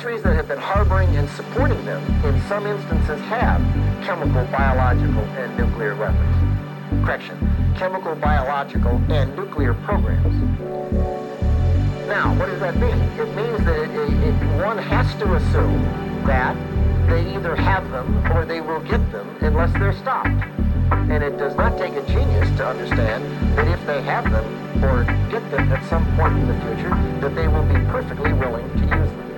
countries that have been harboring and supporting them in some instances have chemical, biological, and nuclear weapons. Correction, chemical, biological, and nuclear programs. Now, what does that mean? It means that it, it, one has to assume that they either have them or they will get them unless they're stopped. And it does not take a genius to understand that if they have them or get them at some point in the future, that they will be perfectly willing to use them.